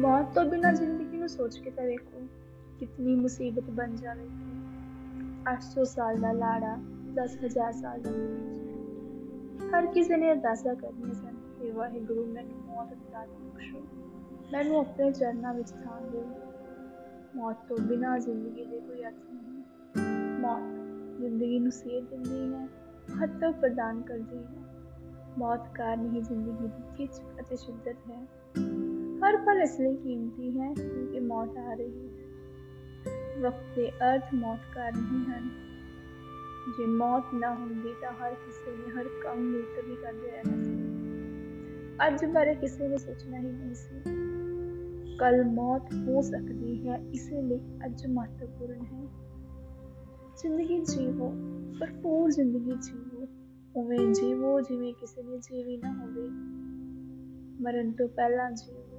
ਮੌਤ ਤੋਂ ਬਿਨਾਂ ਜ਼ਿੰਦਗੀ ਨੂੰ ਸੋਚ ਕੇ ਤਾਂ ਵੇਖੋ ਕਿੰਨੀ ਮੁਸੀਬਤ ਬਣ ਜਾਵੇਗੀ 800 ਸਾਲ ਦਾ ਲਾੜਾ 10000 ਸਾਲ ਦਾ ਮਰੀਜ਼ ਹਰ ਕਿਸੇ ਨੇ ਅਰਦਾਸਾਂ ਕਰਨੀਆਂ ਸਨ ਕਿ ਵਾਹਿਗੁਰੂ ਮੈਨੂੰ ਮੌਤ ਦਾ ਬਖਸ਼ੋ ਮੈਨੂੰ ਆਪਣੇ ਚਰਨਾਂ ਵਿੱਚ ਥਾਂ ਦਿਓ ਮੌਤ ਤੋਂ ਬਿਨਾਂ ਜ਼ਿੰਦਗੀ ਦੇ ਕੋਈ ਅਰਥ ਨਹੀਂ ਮੌਤ ਜ਼ਿੰਦਗੀ ਨੂੰ ਸੇਧ ਦਿੰਦੀ ਹੈ ਮਹੱਤਵ ਪ੍ਰਦਾਨ ਕਰਦੀ ਹੈ ਮੌਤ ਕਾਰਨ ਹੀ ਜ਼ਿੰਦਗੀ ਦੀ ਖਿੱਚ ਅਤੇ ਸ਼ਿੱਦਤ ਹੈ ਹਰ ਪਲ ਇਸ ਲਈ ਕੀਮਤੀ ਹੈ ਕਿਉਂਕਿ ਮੌਤ ਆ ਰਹੀ ਹੈ ਵਕਤ ਦੇ ਅਰਥ ਮੌਤ ਕਾਰਨ ਹੀ ਹਨ ਜੇ ਮੌਤ ਨਾ ਹੁੰਦੀ ਤਾਂ ਹਰ ਕਿਸੇ ਨੇ ਹਰ ਕੰਮ ਮੁਲਤਵੀ ਕਰਦੇ ਰਹਿਣਾ ਸੀ ਅੱਜ ਬਾਰੇ ਕਿਸੇ ਨੇ ਸੋਚਣਾ ਹੀ ਨਹੀਂ ਸੀ ਕੱਲ ਮੌਤ ਹੋ ਸਕਦੀ ਹੈ ਇਸੇ ਲਈ ਅੱਜ ਮਹੱਤਵਪੂਰਨ ਹੈ ਜ਼ਿੰਦਗੀ ਜੀਵੋ ਭਰਪੂਰ ਜ਼ਿੰਦਗੀ ਜੀਵੋ ਉਵੇਂ ਜੀਵੋ ਜਿਵੇਂ ਕਿਸੇ ਨੇ ਜੀਵੀ ਨਾ ਹੋਵੇ ਮਰਨ ਤੋਂ ਪਹਿਲਾਂ ਜੀਵੋ